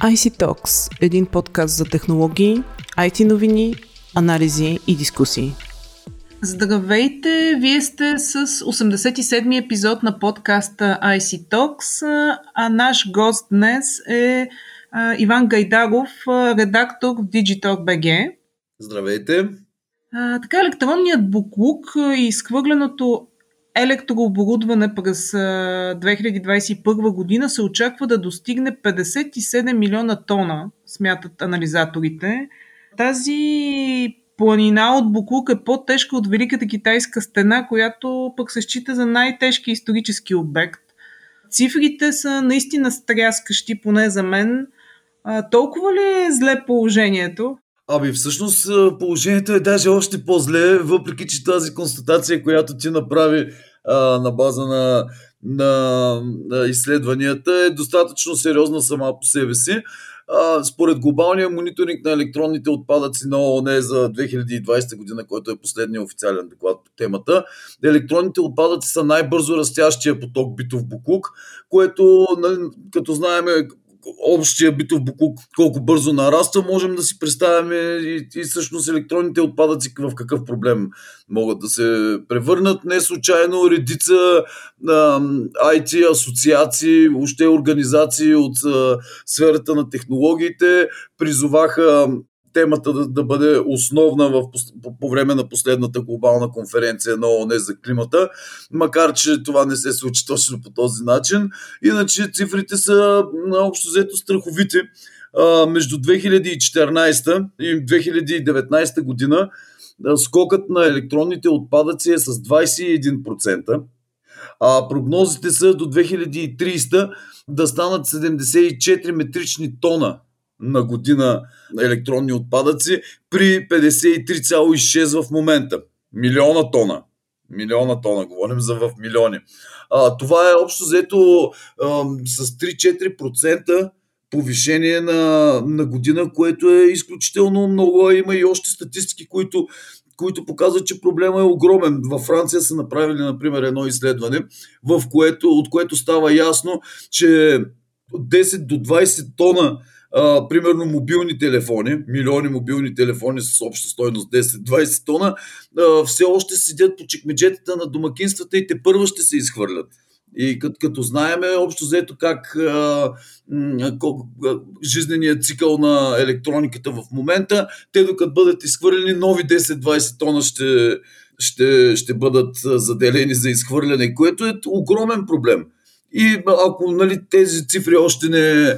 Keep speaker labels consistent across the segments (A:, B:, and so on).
A: IC Talks – един подкаст за технологии, IT новини, анализи и дискусии. Здравейте! Вие сте с 87-ми епизод на подкаста IC Talks, а наш гост днес е Иван Гайдаров, редактор в Digitalk.bg.
B: Здравейте!
A: А, така, електронният буклук и изхвърленото електрооборудване през 2021 година се очаква да достигне 57 милиона тона, смятат анализаторите. Тази планина от Буклук е по-тежка от Великата китайска стена, която пък се счита за най-тежки исторически обект. Цифрите са наистина стряскащи, поне за мен. А, толкова ли е зле положението?
B: Ами всъщност положението е даже още по-зле, въпреки че тази констатация, която ти направи а, на база на, на, на изследванията е достатъчно сериозна сама по себе си. А, според глобалния мониторинг на електронните отпадъци на ООН за 2020 година, който е последният официален доклад по темата, електронните отпадъци са най-бързо растящия поток битов буклук, което, нали, като знаем, общия битов буклук колко бързо нараства, можем да си представяме и, и всъщност електронните отпадъци в какъв проблем могат да се превърнат. Не случайно редица а, IT асоциации, още организации от а, сферата на технологиите призоваха темата да, да бъде основна в, по, по време на последната глобална конференция на ООН за климата, макар че това не се случи точно по този начин. Иначе цифрите са общо взето страховити. А, между 2014 и 2019 година скокът на електронните отпадъци е с 21%, а прогнозите са до 2030 да станат 74 метрични тона на година електронни отпадъци при 53,6 в момента. Милиона тона. Милиона тона, говорим за в милиони. А, това е общо взето а, с 3-4% повишение на, на година, което е изключително много. Има и още статистики, които, които показват, че проблема е огромен. Във Франция са направили, например, едно изследване, в което, от което става ясно, че 10 до 20 тона а, примерно мобилни телефони, милиони мобилни телефони с обща стойност 10-20 тона, а, все още седят по чекмеджетата на домакинствата и те първо ще се изхвърлят. И като, като знаеме общо взето как а, жизненият цикъл на електрониката в момента, те докато бъдат изхвърлени, нови 10-20 тона ще, ще, ще бъдат заделени за изхвърляне, което е огромен проблем. И ако нали, тези цифри още не,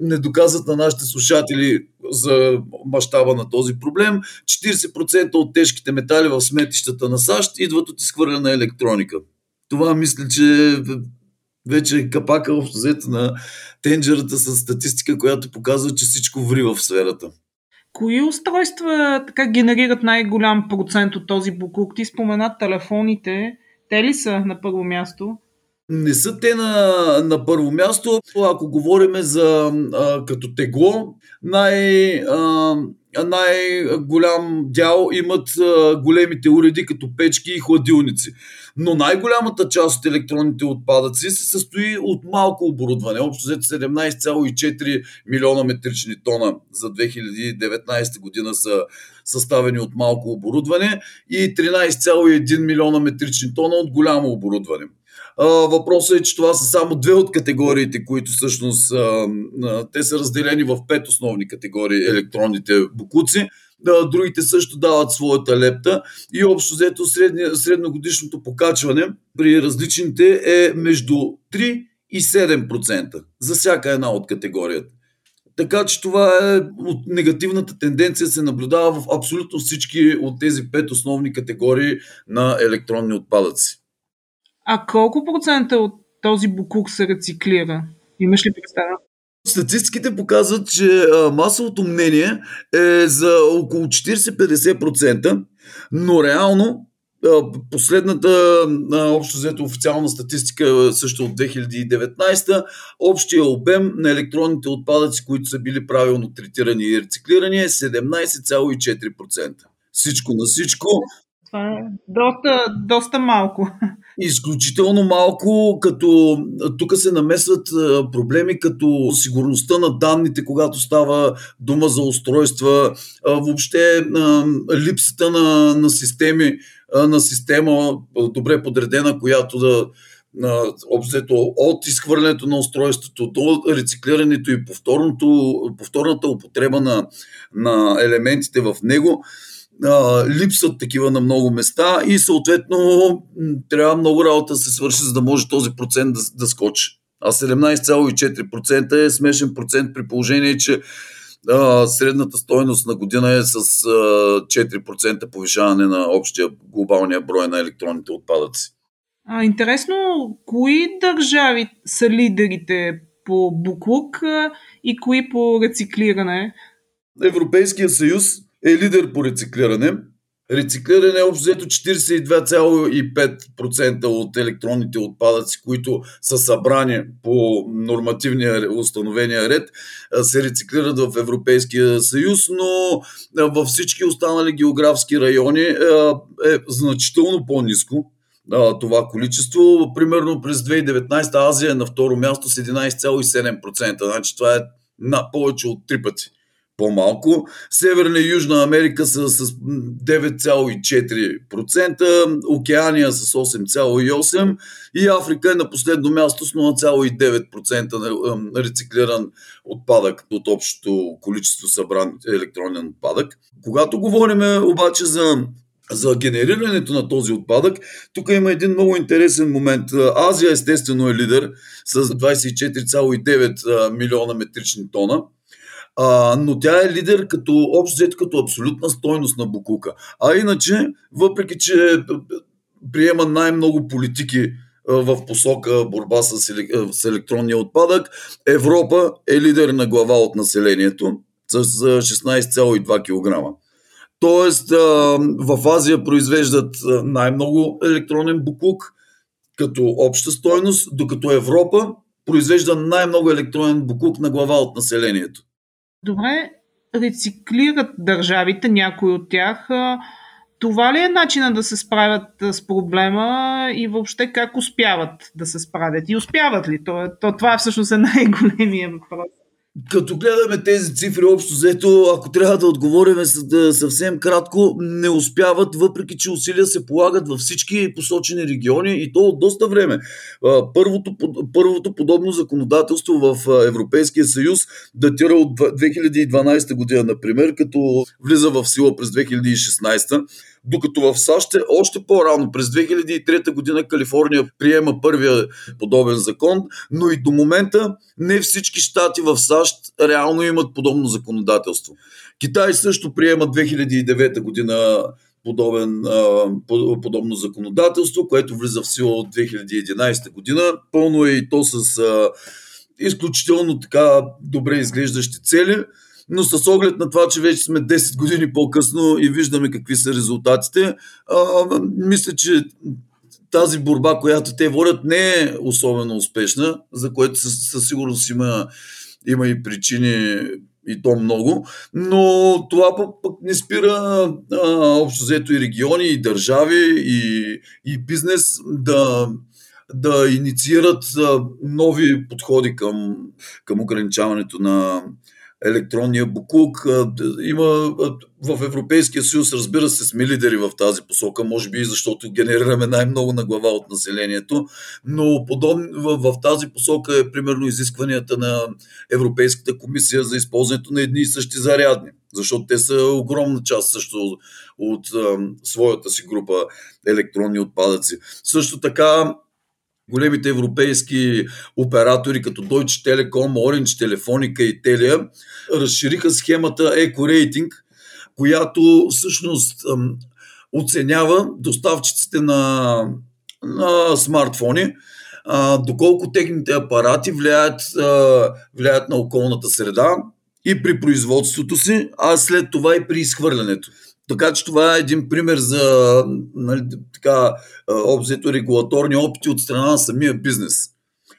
B: не доказват на нашите слушатели за мащаба на този проблем, 40% от тежките метали в сметищата на САЩ идват от изхвърлена електроника. Това мисля, че вече е капака общо взето на тенджерата с статистика, която показва, че всичко ври в сферата.
A: Кои устройства така генерират най-голям процент от този буклук? Ти спомена телефоните. Те ли са на първо място?
B: Не са те на, на първо място. Ако говорим за а, като тегло, най, а, най-голям дял имат а, големите уреди като печки и хладилници. Но най-голямата част от електронните отпадъци се състои от малко оборудване. Общо взето 17,4 милиона метрични тона за 2019 година са съставени от малко оборудване и 13,1 милиона метрични тона от голямо оборудване. Въпросът е, че това са само две от категориите, които всъщност те са разделени в пет основни категории електронните букуци. Другите също дават своята лепта и общо взето средногодишното покачване при различните е между 3 и 7% за всяка една от категорията. Така че това е от негативната тенденция се наблюдава в абсолютно всички от тези пет основни категории на електронни отпадъци.
A: А колко процента от този буклук се рециклира? Имаш ли представа?
B: Статистиките показват, че масовото мнение е за около 40-50%, но реално последната общо взето официална статистика също от 2019, общия обем на електронните отпадъци, които са били правилно третирани и рециклирани е 17,4%. Всичко на всичко.
A: Това е доста, доста малко.
B: Изключително малко, като тук се намесват проблеми като сигурността на данните, когато става дума за устройства, въобще липсата на, на системи, на система добре подредена, която да обзето от изхвърлянето на устройството до рециклирането и повторното, повторната употреба на, на елементите в него а, липсват такива на много места и съответно трябва много работа да се свърши, за да може този процент да, да скочи. А 17,4% е смешен процент при положение, че а, средната стоеност на година е с а, 4% повишаване на общия глобалния брой на електронните отпадъци.
A: А, интересно, кои държави са лидерите по буклук и кои по рециклиране?
B: Европейския съюз е лидер по рециклиране. Рециклиране е общо взето 42,5% от електронните отпадъци, които са събрани по нормативния установения ред, се рециклират в Европейския съюз, но във всички останали географски райони е значително по-низко това количество. Примерно през 2019 Азия е на второ място с 11,7%. Значи това е на повече от три пъти по-малко. Северна и Южна Америка са с 9,4%, Океания с 8,8% и Африка е на последно място с 0,9% рециклиран отпадък от общото количество събран електронен отпадък. Когато говорим обаче за за генерирането на този отпадък, тук има един много интересен момент. Азия естествено е лидер с 24,9 милиона метрични тона а, но тя е лидер като общо взето като абсолютна стойност на Букука. А иначе, въпреки че приема най-много политики в посока борба с, електронния отпадък, Европа е лидер на глава от населението с 16,2 кг. Тоест, в Азия произвеждат най-много електронен буклук като обща стойност, докато Европа произвежда най-много електронен буклук на глава от населението
A: добре рециклират държавите, някои от тях. Това ли е начина да се справят с проблема и въобще как успяват да се справят? И успяват ли? То, то, това всъщност е най-големия въпрос
B: като гледаме тези цифри общо взето, ако трябва да отговорим съвсем кратко, не успяват, въпреки че усилия се полагат във всички посочени региони и то от доста време. Първото, първото подобно законодателство в Европейския съюз датира от 2012 година, например, като влиза в сила през 2016 докато в САЩ е още по-рано, през 2003 година Калифорния приема първия подобен закон, но и до момента не всички щати в САЩ реално имат подобно законодателство. Китай също приема 2009 година подобен, подобно законодателство, което влиза в сила от 2011 година. Пълно е и то с изключително така добре изглеждащи цели – но с оглед на това, че вече сме 10 години по-късно и виждаме какви са резултатите, а, мисля, че тази борба, която те водят, не е особено успешна, за което със, със сигурност има, има и причини и то много, но това пък, не спира а, общо взето и региони, и държави, и, и бизнес да, да инициират а, нови подходи към, към ограничаването на, електронния буклук. Има в Европейския съюз, разбира се, сме лидери в тази посока, може би защото генерираме най-много на глава от населението, но подобни, в, в тази посока е примерно изискванията на Европейската комисия за използването на едни и същи зарядни, защото те са огромна част също от а, своята си група електронни отпадъци. Също така големите европейски оператори като Deutsche Telekom, Orange, Телефоника и Telia разшириха схемата Eco Rating, която всъщност оценява доставчиците на, на смартфони, а, доколко техните апарати влияят, а, влияят на околната среда и при производството си, а след това и при изхвърлянето. Така че това е един пример за нали, така, обзето регулаторни опити от страна на самия бизнес.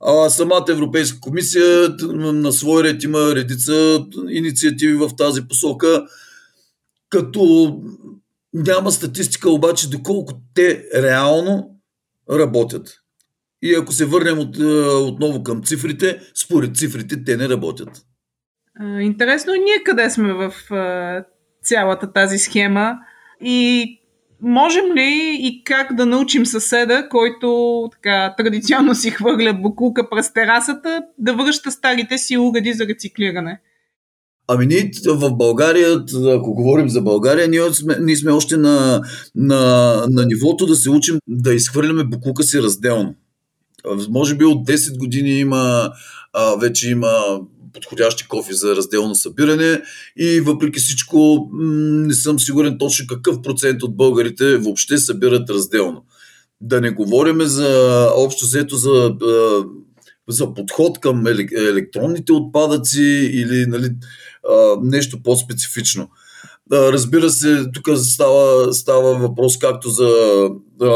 B: А самата Европейска комисия на свой ред има редица инициативи в тази посока, като няма статистика обаче доколко те реално работят. И ако се върнем от, отново към цифрите, според цифрите те не работят.
A: Интересно и ние къде сме в цялата тази схема и можем ли и как да научим съседа, който така традиционно си хвърля букука през терасата, да връща старите си уреди за рециклиране?
B: Ами ние в България, ако говорим за България, ние сме, ние сме още на, на, на нивото да се учим да изхвърляме букука си разделно. Може би от 10 години има, а, вече има подходящи кофи за разделно събиране и въпреки всичко не съм сигурен точно какъв процент от българите въобще събират разделно. Да не говорим за общо взето за, за подход към електронните отпадъци или нали, нещо по-специфично. Разбира се, тук става, става въпрос както за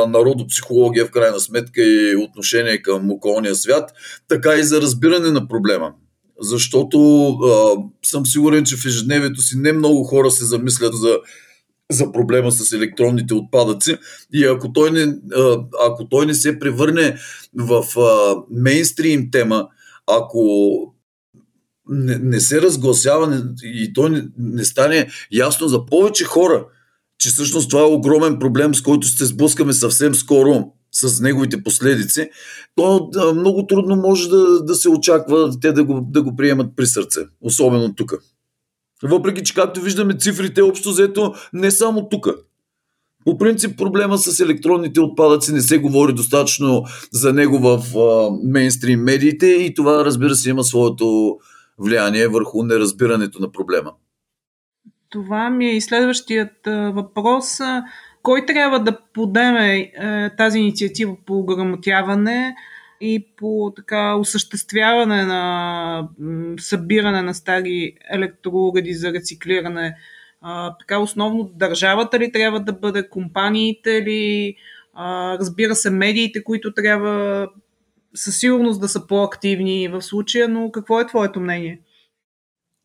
B: народопсихология в крайна сметка и отношение към околния свят, така и за разбиране на проблема защото а, съм сигурен, че в ежедневието си не много хора се замислят за, за проблема с електронните отпадъци. И ако той не, а, ако той не се превърне в а, мейнстрим тема, ако не, не се разгласява не, и той не, не стане ясно за повече хора, че всъщност това е огромен проблем, с който ще се сблъскаме съвсем скоро с неговите последици, то много трудно може да, да се очаква те да го, да го приемат при сърце, особено тук. Въпреки, че както виждаме цифрите, общо взето не само тук. По принцип проблема с електронните отпадъци не се говори достатъчно за него в а, мейнстрим медиите и това разбира се има своето влияние върху неразбирането на проблема.
A: Това ми е и следващият въпрос. Кой трябва да подеме е, тази инициатива по грамотяване и по така осъществяване на събиране на стари електроуреди за рециклиране? Така основно държавата ли трябва да бъде, компаниите ли, разбира се, медиите, които трябва със сигурност да са по-активни в случая, но какво е твоето мнение?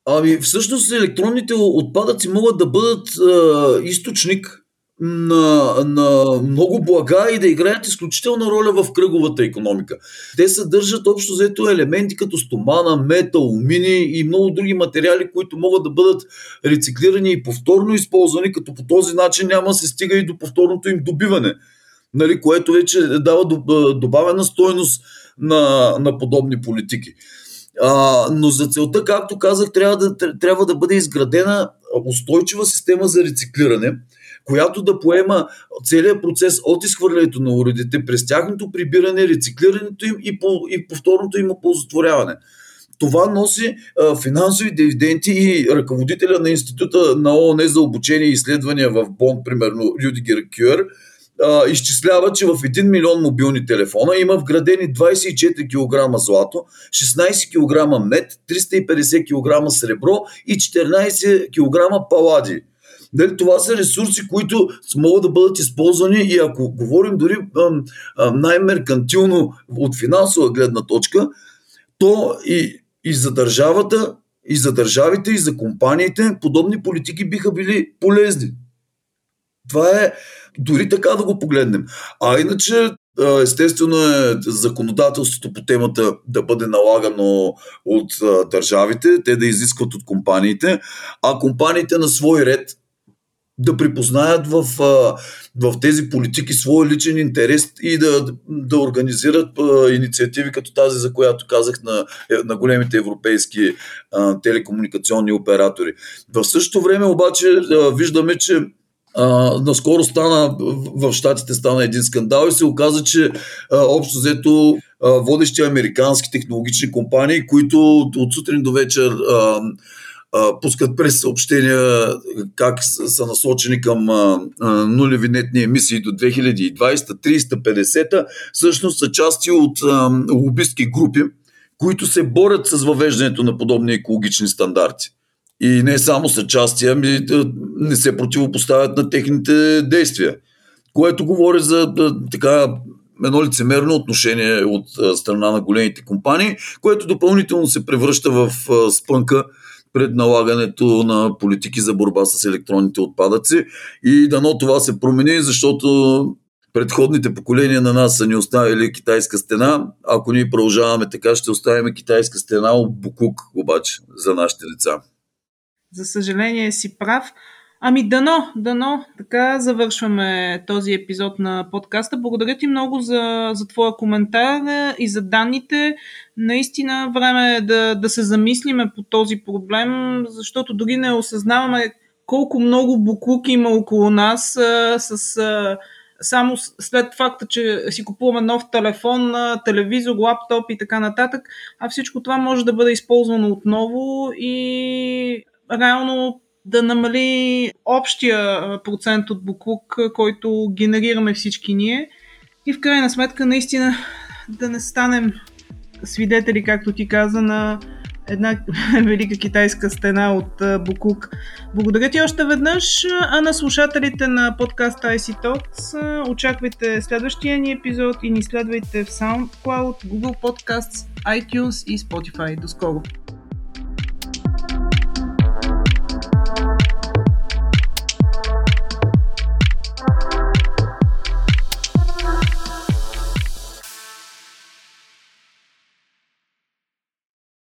B: Ами, всъщност електронните отпадъци могат да бъдат а, източник на, на много блага и да играят изключителна роля в кръговата економика. Те съдържат общо взето елементи като стомана, мед, алумини и много други материали, които могат да бъдат рециклирани и повторно използвани, като по този начин няма се стига и до повторното им добиване, нали, което вече дава добавена стойност на, на подобни политики. А, но за целта, както казах, трябва да, трябва да бъде изградена устойчива система за рециклиране – която да поема целият процес от изхвърлянето на уредите през тяхното прибиране, рециклирането им и, по, и повторното им оползотворяване. Това носи а, финансови дивиденти и ръководителя на Института на ООН за обучение и изследвания в Бон, примерно Рюдигер Кюер, а, изчислява, че в 1 милион мобилни телефона има вградени 24 кг злато, 16 кг мед, 350 кг сребро и 14 кг палади. Дали, това са ресурси, които могат да бъдат използвани и ако говорим дори най-меркантилно от финансова гледна точка, то и, и за държавата, и за държавите, и за компаниите подобни политики биха били полезни. Това е дори така да го погледнем. А иначе Естествено е законодателството по темата да бъде налагано от държавите, те да изискват от компаниите, а компаниите на свой ред да припознаят в, в тези политики своя личен интерес и да, да организират инициативи като тази, за която казах на, на големите европейски телекомуникационни оператори. В същото време обаче виждаме, че а, наскоро стана, в Штатите стана един скандал и се оказа, че а, общо взето а, водещи американски технологични компании, които от сутрин до вечер а, пускат през съобщения как са насочени към нулеви нетни емисии до 2020, 30, 50, всъщност са части от лобистки групи, които се борят с въвеждането на подобни екологични стандарти. И не само са части, ами не се противопоставят на техните действия. Което говори за така едно лицемерно отношение от страна на големите компании, което допълнително се превръща в спънка пред налагането на политики за борба с електронните отпадъци и дано това се промени, защото предходните поколения на нас са ни оставили китайска стена. Ако ние продължаваме така, ще оставим китайска стена от Букук, обаче, за нашите деца.
A: За съжаление си прав. Ами дано, дано. Така завършваме този епизод на подкаста. Благодаря ти много за, за твоя коментар и за данните. Наистина време е да, да се замислиме по този проблем, защото дори не осъзнаваме колко много буклуки има около нас а, с... А, само след факта, че си купуваме нов телефон, телевизор, лаптоп и така нататък, а всичко това може да бъде използвано отново и реално да намали общия процент от буклук, който генерираме всички ние и в крайна сметка наистина да не станем свидетели, както ти каза, на една велика китайска стена от Букук. Благодаря ти още веднъж, а на слушателите на подкаста IC Talks очаквайте следващия ни епизод и ни следвайте в SoundCloud, Google Podcasts, iTunes и Spotify. До скоро!